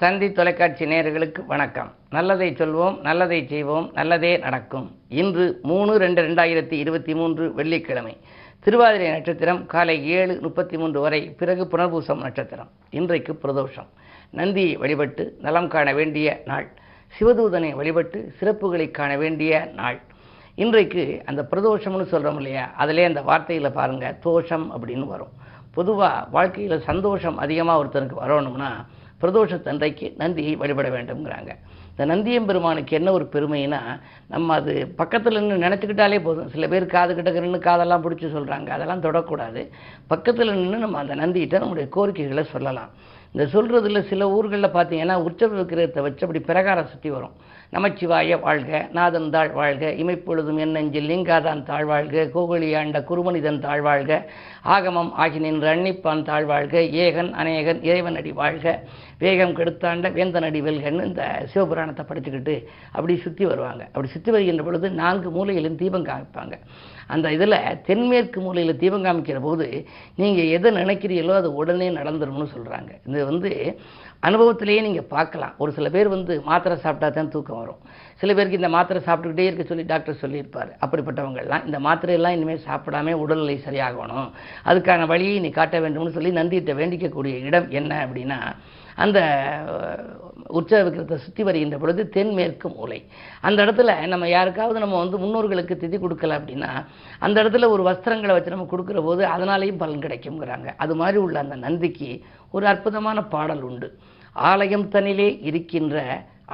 தந்தி தொலைக்காட்சி நேயர்களுக்கு வணக்கம். நல்லதை சொல்வோம் நல்லதை செய்வோம் நல்லதே நடக்கும். இன்று மூணு ரெண்டு ரெண்டாயிரத்தி இருபத்தி மூன்று வெள்ளிக்கிழமை. திருவாதிரை நட்சத்திரம் காலை ஏழு முப்பத்தி மூன்று வரை பிறகு புனர்பூசம் நட்சத்திரம். இன்றைக்கு பிரதோஷம். நந்தியை வழிபட்டு நலம் காண வேண்டிய நாள். சிவதூதனை வழிபட்டு சிறப்புகளை காண வேண்டிய நாள். இன்றைக்கு அந்த பிரதோஷம்னு சொல்கிறோம் இல்லையா? அதிலே அந்த வார்த்தையில் பாருங்கள் தோஷம் அப்படின்னு வரும். பொதுவாக வாழ்க்கையில் சந்தோஷம் அதிகமாக ஒருத்தனுக்கு வரணும்னா பிரதோஷத்தன்றைக்கு நந்தியை வழிபட வேண்டும்ங்கிறாங்க. இந்த நந்தியம்பெருமானுக்கு என்ன ஒரு பெருமைனா நம்ம அது பக்கத்தில் நின்று நினச்சிக்கிட்டாலே போதும். சில பேர் காது கிட்ட நின்று காதெல்லாம் பிடிச்சி சொல்கிறாங்க அதெல்லாம் தொடக்கூடாது. பக்கத்தில் நின்று நம்ம அந்த நந்திகிட்ட நம்முடைய கோரிக்கைகளை சொல்லலாம். இந்த சொல்கிறதுல சில ஊர்களில் பார்த்தீங்கன்னா உற்சவ விக்கிரகத்தை வச்சு அப்படி பிரகாரம் சுற்றி வரும். நமச்சிவாய வாழ்க நாதன் தாழ் வாழ்க இமைப்பொழுதும் என் நெஞ்சில் லிங்காதான் தாழ்வாழ்க கோகுலியாண்ட குருமனிதன் தாழ்வாழ்க ஆகமம் ஆகி நின்று அன்னிப்பான் தாழ்வாழ்க ஏகன் அநேகன் இறைவனடி வாழ்க வேகம் கெடுத்தாண்ட வேந்தனடி வெல்கன்னு இந்த சிவபுராணத்தை படிச்சுக்கிட்டு அப்படி சுற்றி வருவாங்க. அப்படி சுற்றி வருகின்ற பொழுது நான்கு மூலையிலும் தீபம் காமிப்பாங்க. அந்த இதில் தென்மேற்கு மூலையில் தீபம் காமிக்கிற போது நீங்கள் எதை நினைக்கிறீங்களோ அது உடனே நடந்துரும்னு சொல்கிறாங்க இது வந்து அனுபவத்திலேயே நீங்கள் பார்க்கலாம். ஒரு சில பேர் வந்து மாத்திரை சாப்பிட்டா தான் தூக்கம் வரும். சில பேருக்கு இந்த மாத்திரை சாப்பிட்டுக்கிட்டே இருக்க சொல்லி டாக்டர் சொல்லியிருப்பார். அப்படிப்பட்டவங்கள்லாம் இந்த மாத்திரையெல்லாம் இனிமேல் சாப்பிடாம உடல்நிலை சரியாகணும். அதுக்கான வழியை நீ காட்ட வேண்டும்னு சொல்லி நந்திகிட்ட வேண்டிக்கக்கூடிய இடம் என்ன அப்படின்னா அந்த உற்சவ விக்கிரத்தை சுற்றி வருகின்ற பொழுது தென்மேற்கு மூலை. அந்த இடத்துல நம்ம யாருக்காவது நம்ம வந்து முன்னோர்களுக்கு திதி கொடுக்கல அப்படின்னா அந்த இடத்துல ஒரு வஸ்திரங்களை வச்சு நம்ம கொடுக்குற போது அதனாலேயும் பலன் கிடைக்குங்கிறாங்க அது மாதிரி உள்ள அந்த நந்திக்கு ஒரு அற்புதமான பாடல் உண்டு. ஆலயம் தனிலே இருக்கின்ற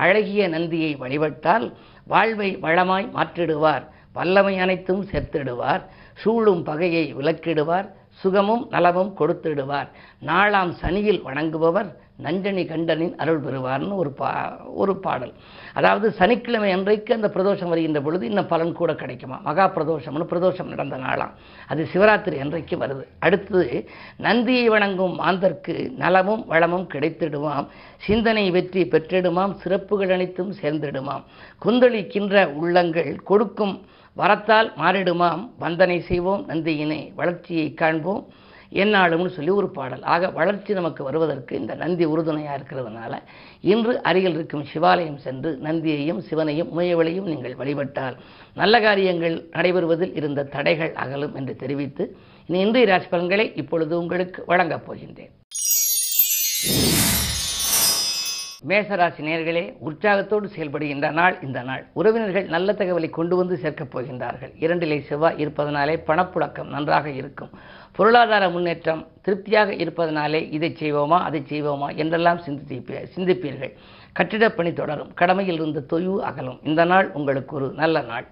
அழகிய நந்தியை வழிபட்டால் வாழ்வை வளமாய் மாற்றிடுவார். வல்லமை அனைத்தும் சேர்த்திடுவார். சூழும் பகையை விலக்கிடுவார் சுகமும் நலமும் கொடுத்திடுவார். நாளாம் சனியில் வணங்குபவர். நஞ்சனி கண்டனின் அருள் பெறுவார்னு ஒரு பா ஒரு பாடல். அதாவது சனிக்கிழமை அன்றைக்கு அந்த பிரதோஷம் வருகின்ற பொழுது இன்னும் பலன் கூட கிடைக்குமா? மகா பிரதோஷம்னு பிரதோஷம் நடந்த நாளாம். அது சிவராத்திரி அன்றைக்கு வருது. அடுத்தது நந்தியை வணங்கும் மாந்தர்க்கு நலமும் வளமும் கிடைத்திடுமாம். சிந்தனை வெற்றி பெற்றிடுமாம். சிறப்புகள் அனைத்தும் சேர்ந்திடுமாம். குந்தளிக்கின்ற உள்ளங்கள் கொடுக்கும் வரத்தால் மாறிடுமாம். வந்தனை செய்வோம். நந்தியினை வளர்ச்சியை காண்போம். என்னாலும்னு சொல்லி ஒரு பாடல். ஆக வளர்ச்சி நமக்கு வருவதற்கு இந்த நந்தி உறுதுணையாக இருக்கிறதுனால இன்று அருகில் இருக்கும் சிவாலயம் சென்று நந்தியையும் சிவனையும் முயவளையும் நீங்கள் வழிபட்டால் நல்ல காரியங்கள் நடைபெறுவதில் இருந்த தடைகள் அகலும் என்று தெரிவித்து இனி இன்றைய ராசி பலன்களை இப்பொழுது உங்களுக்கு வழங்கப் போகின்றேன். மேசராசி நேர்களே உற்சாகத்தோடு செயல்படுகின்ற நாள் இந்த நாள். உறவினர்கள் நல்ல தகவலை கொண்டு வந்து சேர்க்கப் போகின்றார்கள். இரண்டிலை செவ்வாய் இருப்பதனாலே பணப்புழக்கம் நன்றாக இருக்கும். பொருளாதார முன்னேற்றம் திருப்தியாக இருப்பதனாலே இதை செய்வோமா அதை செய்வோமா என்றெல்லாம் சிந்திப்பீ சிந்திப்பீர்கள். கட்டிடப்பணி தொடரும். கடமையில் இருந்த தொய்வு அகலும். இந்த நாள் உங்களுக்கு ஒரு நல்ல நாள்.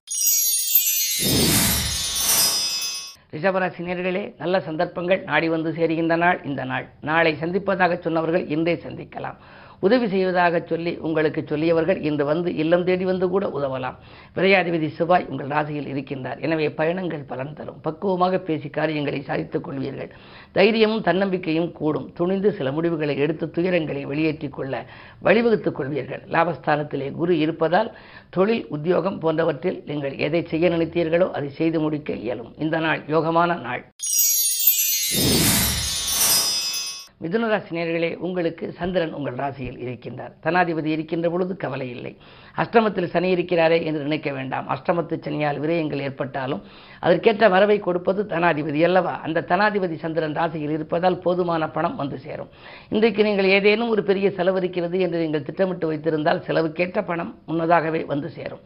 ரிஷபராசினியர்களே நல்ல சந்தர்ப்பங்கள் நாடி வந்து சேருகின்ற நாள். இந்த நாள். நாளை சந்திப்பதாக சொன்னவர்கள் இன்றே சந்திக்கலாம். உதவி செய்வதாக சொல்லி உங்களுக்கு சொல்லியவர்கள் இன்று வந்து இல்லம் தேடி வந்து கூட உதவலாம். விரையாதிபதி செவ்வாய் உங்கள் ராசியில் இருக்கின்றார். எனவே பயணங்கள் பலன் தரும். பக்குவமாக பேசி காரியங்களை சாதித்துக் கொள்வீர்கள். தைரியமும் தன்னம்பிக்கையும் கூடும். துணிந்து சில முடிவுகளை எடுத்து துயரங்களை வெளியேற்றிக் கொள்ள வழிவகுத்துக் கொள்வீர்கள். லாபஸ்தானத்திலே குரு இருப்பதால் தொழில் உத்தியோகம் போன்றவற்றில் நீங்கள் எதை செய்ய நினைத்தீர்களோ அதை செய்து முடிக்க இயலும். இந்த நாள் யோகமான நாள். மிதுன ராசி நேர்களே உங்களுக்கு சந்திரன் உங்கள் ராசியில் இருக்கின்றார். தனாதிபதி இருக்கின்ற பொழுது கவலை இல்லை. அஷ்டமத்தில் சனி இருக்கிறாரே என்று நினைக்க வேண்டாம். அஷ்டமத்து சனியால் விரயங்கள் ஏற்பட்டாலும் அதற்கேற்ற வரவை கொடுப்பது தனாதிபதி அல்லவா? அந்த தனாதிபதி சந்திரன் ராசியில் இருப்பதால் போதுமான பணம் வந்து சேரும். இன்றைக்கு நீங்கள் ஏதேனும் ஒரு பெரிய செலவு இருக்கிறது என்று நீங்கள் திட்டமிட்டு வைத்திருந்தால் செலவுக்கேற்ற பணம் முன்னதாகவே வந்து சேரும்.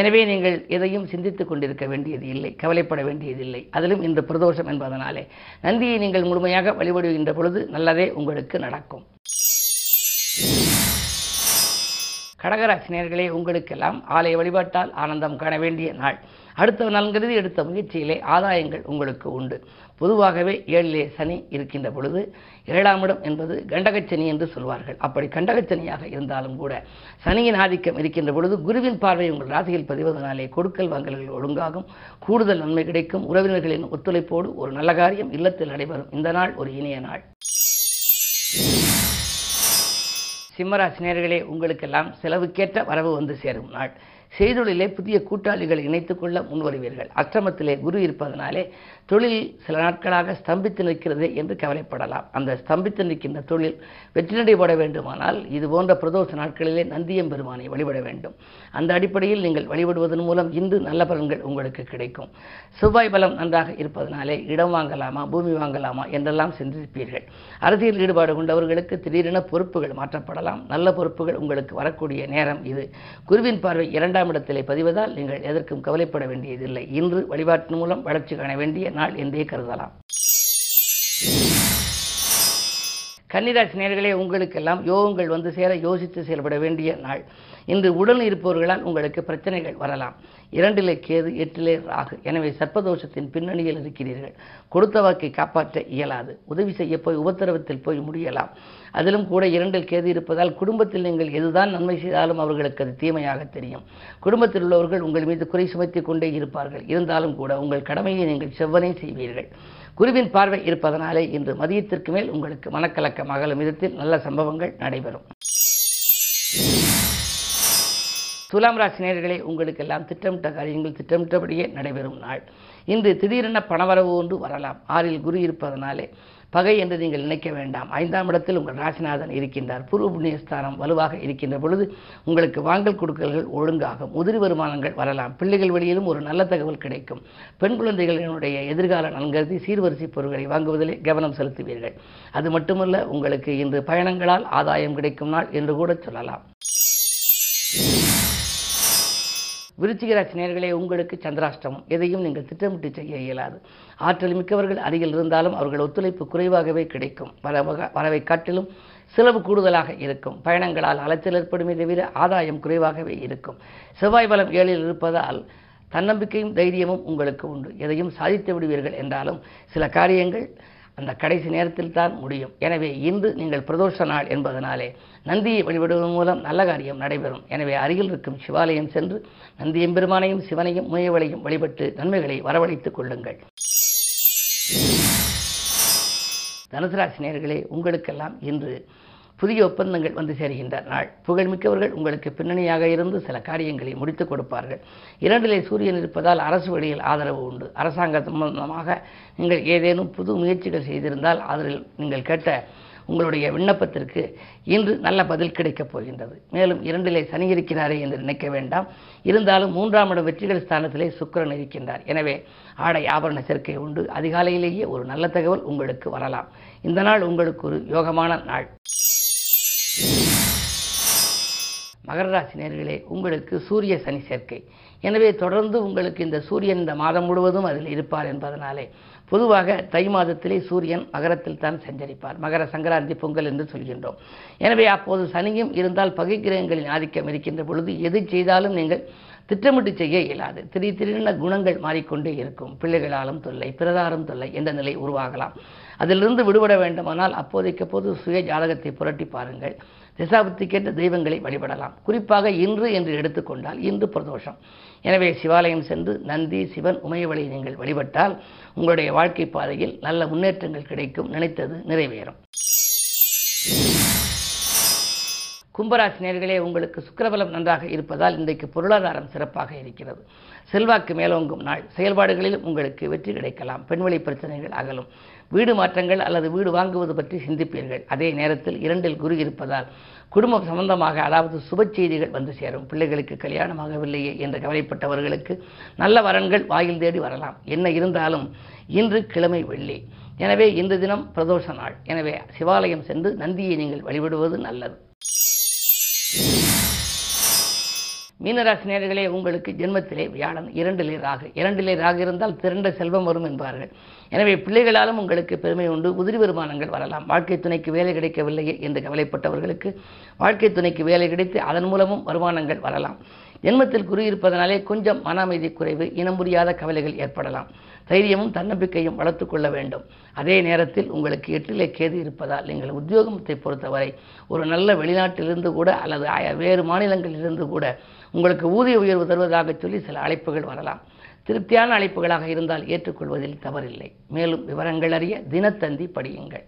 எனவே நீங்கள் எதையும் சிந்தித்துக் கொண்டிருக்க வேண்டியது இல்லை கவலைப்பட வேண்டியதில்லை அதிலும் இந்த பிரதோஷம் என்பதனாலே நந்தியை நீங்கள் முழுமையாக வழிபடுகின்ற பொழுது நல்லதே உங்களுக்கு நடக்கும். கடகராசினியர்களே உங்களுக்கெல்லாம் ஆலய வழிபாட்டால் ஆனந்தம் காண வேண்டிய நாள். அடுத்த நலன்கிறது எடுத்த முயற்சியிலே ஆதாயங்கள் உங்களுக்கு உண்டு. பொதுவாகவே ஏழிலே சனி இருக்கின்ற பொழுது ஏழாம் இடம் என்பது கண்டகச்சனி என்று சொல்வார்கள். அப்படி கண்டகச்சனியாக இருந்தாலும் கூட சனியின் ஆதிக்கம் இருக்கின்ற பொழுது குருவின் பார்வை உங்கள் ராசியில் பதிவதனாலே கொடுக்கல் வாங்கல்கள் ஒழுங்காகும் கூடுதல் நன்மை கிடைக்கும் உறவினர்களின் ஒத்துழைப்போடு ஒரு நல்ல காரியம் இல்லத்தில் நடைபெறும். இந்த நாள் ஒரு இனிய நாள். சிம்மராசினியர்களே உங்களுக்கெல்லாம் செலவுக்கேற்ற வரவு வந்து சேரும் நாள். செய்தொழிலே புதிய கூட்டாளிகளை இணைத்துக் கொள்ள முன்வருவீர்கள். அஷ்டமத்திலே குரு இருப்பதனாலே தொழில் சில நாட்களாக ஸ்தம்பித்து நிற்கிறது என்று கவலைப்படலாம். அந்த ஸ்தம்பித்து நிற்கின்ற தொழில் வெற்றி நடைபெற வேண்டுமானால் இது போன்ற பிரதோஷ நாட்களிலே நந்தியம் பெருமானை வழிபட வேண்டும். அந்த அடிப்படையில் நீங்கள் வழிபடுவதன் மூலம் இன்று நல்ல பலன்கள் உங்களுக்கு கிடைக்கும். செவ்வாய் பலம் நன்றாக இருப்பதனாலே இடம் வாங்கலாமா பூமி வாங்கலாமா என்றெல்லாம் சிந்திப்பீர்கள். அரசியல் ஈடுபாடு கொண்டவர்களுக்கு திடீரென பொறுப்புகள் மாற்றப்படலாம். நல்ல பொறுப்புகள் உங்களுக்கு வரக்கூடிய நேரம் இது. குருவின் பார்வை இரண்டாம் இடத்திலே பதிவதால் நீங்கள் எதற்கும் கவலைப்பட வேண்டியதில்லை. இன்று வழிபாட்டின் மூலம் வளர்ச்சி காண வேண்டிய நாள் என்றே கருதலாம். கன்னிராசி நேர்களே உங்களுக்கெல்லாம் யோகங்கள் வந்து சேர யோசித்து செயல்பட வேண்டிய நாள். இன்று உடல் இருப்பவர்களால் உங்களுக்கு பிரச்சனைகள் வரலாம். இரண்டிலே கேது எட்டிலே ராகு. எனவே சர்ப்பதோஷத்தின் பின்னணியில் இருக்கிறீர்கள். கொடுத்த வாக்கை காப்பாற்ற இயலாது. உதவி செய்ய போய் உபத்திரவத்தில் போய் முடியலாம். அதிலும் கூட இரண்டில் கேது இருப்பதால் குடும்பத்தில் நீங்கள் எதுதான் நன்மை செய்தாலும் அவர்களுக்கு அது தீமையாக தெரியும். குடும்பத்தில் உள்ளவர்கள் உங்கள் மீது குறை சுமத்தி கொண்டே இருப்பார்கள். இருந்தாலும் கூட உங்கள் கடமையை நீங்கள் செவ்வனே செய்வீர்கள். குருவின் பார்வை இருப்பதனாலே இன்று மதியத்திற்கு மேல் உங்களுக்கு மனக்கலக்கம் அகலும் விதத்தில் நல்ல சம்பவங்கள் நடைபெறும். துலாம் ராசி நேயர்களே உங்களுக்கெல்லாம் திட்டமிட்ட காரியங்கள் திட்டமிட்டபடியே நடைபெறும் நாள். இன்று திடீரென பணவரவு ஒன்று வரலாம். ஆறில் குரு இருப்பதனாலே பகை என்று நீங்கள் நினைக்க வேண்டாம். ஐந்தாம் இடத்தில் உங்கள் ராசிநாதன் இருக்கின்றார். பூர்வ புண்ணியஸ்தானம் வலுவாக இருக்கின்ற பொழுது உங்களுக்கு வாங்கல் கொடுக்கல்கள் ஒழுங்காகும். உதிரி வருமானங்கள் வரலாம். பிள்ளைகள் வழியிலும் ஒரு நல்ல தகவல் கிடைக்கும். பெண் குழந்தைகளினுடைய எதிர்கால நன்கருதி சீர்வரிசை பொருட்களை வாங்குவதிலே கவனம் செலுத்துவீர்கள். அது மட்டுமல்ல உங்களுக்கு இன்று பயணங்களால் ஆதாயம் கிடைக்கும் நாள் என்று கூட சொல்லலாம். விருச்சிகராசி நேர்களே உங்களுக்கு சந்திராஷ்டமம். எதையும் நீங்கள் திட்டமிட்டு செய்ய இயலாது. ஆற்றல் மிக்கவர்கள் அருகில் இருந்தாலும் அவர்கள் ஒத்துழைப்பு குறைவாகவே கிடைக்கும். வரவக வரவை காட்டிலும் செலவு கூடுதலாக இருக்கும். பயணங்களால் அலைச்சல் ஏற்படுமே தவிர ஆதாயம் குறைவாகவே இருக்கும். செவ்வாய் பலம் ஏழில் இருப்பதால் தன்னம்பிக்கையும் தைரியமும் உங்களுக்கு உண்டு. எதையும் சாதித்து விடுவீர்கள் என்றாலும் சில காரியங்கள் அந்த கடைசி நேரத்தில் தான் முடியும். எனவே இன்று நீங்கள் பிரதோஷ நாள் என்பதனாலே நந்தியை வழிபடுவதன் மூலம் நல்ல காரியம் நடைபெறும். எனவே அருகில் இருக்கும் சிவாலயம் சென்று நந்தியம்பெருமானையும் சிவனையும் முயவளையும் வழிபட்டு நன்மைகளை வரவழைத்துக் கொள்ளுங்கள். தனுசு ராசி உங்களுக்கெல்லாம் இன்று புதிய ஒப்பந்தங்கள் வந்து சேர்கின்ற நாள் புகழ்மிக்கவர்கள் உங்களுக்கு பின்னணியாக இருந்து சில காரியங்களை முடித்துக் கொடுப்பார்கள். இரண்டிலே சூரியன் இருப்பதால் அரசு வழியில் ஆதரவு உண்டு. அரசாங்க சம்பந்தமாக நீங்கள் ஏதேனும் புது முயற்சிகள் செய்திருந்தால் அதில் நீங்கள் கேட்ட உங்களுடைய விண்ணப்பத்திற்கு இன்று நல்ல பதில் கிடைக்கப் போகின்றது. மேலும் இரண்டிலே சனி இருக்கிறாரே என்று நினைக்க வேண்டாம். இருந்தாலும் மூன்றாம் இடம் வெற்றிகள் ஸ்தானத்திலே சுக்கிரன் இருக்கின்றார். எனவே ஆடை ஆபரண சேர்க்கை உண்டு. அதிகாலையிலேயே ஒரு நல்ல தகவல் உங்களுக்கு வரலாம். இந்த நாள் உங்களுக்கு ஒரு யோகமான நாள். மகர ராசி நேர்களே உங்களுக்கு சூரிய சனி சேர்க்கை. எனவே தொடர்ந்து உங்களுக்கு இந்த சூரியன் இந்த மாதம் முழுவதும் அதில் இருப்பார் என்பதனாலே பொதுவாக தை மாதத்திலே சூரியன் மகரத்தில் தான் சஞ்சரிப்பார். மகர சங்கராந்தி பொங்கல் என்று சொல்கின்றோம். எனவே அப்போது சனியும் இருந்தால் பகை கிரகங்களின் ஆதிக்கம் இருக்கின்ற பொழுது எது செய்தாலும் நீங்கள் திட்டமிட்டு செய்ய இயலாது. திடீர் திடீரென குணங்கள் மாறிக்கொண்டே இருக்கும். பிள்ளைகளாலும் தொல்லை பிரதாரம் தொல்லை என்ற நிலை உருவாகலாம். அதிலிருந்து விடுபட வேண்டுமானால் அப்போதைக்கு அப்போது சுய ஜாதகத்தை புரட்டி பாருங்கள். திசாபுத்திக்கேற்ற தெய்வங்களை வழிபடலாம். குறிப்பாக இன்று என்று எடுத்துக்கொண்டால் இன்று பிரதோஷம். எனவே சிவாலயம் சென்று நந்தி சிவன் உமையவளை நீங்கள் வழிபட்டால் உங்களுடைய வாழ்க்கை பாதையில் நல்ல முன்னேற்றங்கள் கிடைக்கும். நினைத்தது நிறைவேறும். கும்பராசி நேர்களே உங்களுக்கு சுக்கரபலம் நன்றாக இருப்பதால் இன்றைக்கு பொருளாதாரம் சிறப்பாக இருக்கிறது. செல்வாக்கு மேலோங்கும் நாள். செயல்பாடுகளில் உங்களுக்கு வெற்றி கிடைக்கலாம். பெண்வெளி பிரச்சனைகள் அகலும். வீடு மாற்றங்கள் அல்லது வீடு வாங்குவது பற்றி சிந்திப்பீர்கள். அதே நேரத்தில் இரண்டில் குரு இருப்பதால் குடும்பம் சம்பந்தமாக அதாவது சுப செய்திகள் வந்து சேரும். பிள்ளைகளுக்கு கல்யாணமாகவில்லையே என்று கவலைப்பட்டவர்களுக்கு நல்ல வரன்கள் வாயில் தேடி வரலாம். என்ன இருந்தாலும் இன்று கிழமை வெள்ளி. எனவே இந்த தினம் பிரதோஷ நாள். எனவே சிவாலயம் சென்று நந்தியை நீங்கள் வழிபடுவது நல்லது. மீனராசி நேர்களே உங்களுக்கு ஜென்மத்திலே வியாழன் இரண்டிலே ராகு இரண்டிலே ராகு இருந்தால் திரண்ட செல்வம் வரும் என்பார்கள். எனவே பிள்ளைகளாலும் உங்களுக்கு பெருமை உண்டு உதிரி வருமானங்கள் வரலாம். வாழ்க்கை துணைக்கு வேலை கிடைக்கவில்லையே என்று கவலைப்பட்டவர்களுக்கு வாழ்க்கை துணைக்கு வேலை கிடைத்து அதன் மூலமும் வருமானங்கள் வரலாம். ஜென்மத்தில் குறி இருப்பதனாலே கொஞ்சம் மன அமைதி குறைவு இனம் புரியாத கவலைகள் ஏற்படலாம். தைரியமும் தன்னம்பிக்கையும் வளர்த்து கொள்ள வேண்டும். அதே நேரத்தில் உங்களுக்கு எட்டிலே கேது இருப்பதால் நீங்கள் உத்தியோகத்தை பொறுத்தவரை ஒரு நல்ல வெளிநாட்டிலிருந்து கூட அல்லது வேறு மாநிலங்களிலிருந்து கூட உங்களுக்கு ஊதிய உயர்வு தருவதாக சொல்லி சில அழைப்புகள் வரலாம். திருப்தியான அழைப்புகளாக இருந்தால் ஏற்றுக்கொள்வதில் தவறில்லை. மேலும் விவரங்கள் அறிய தினத்தந்தி படியுங்கள்.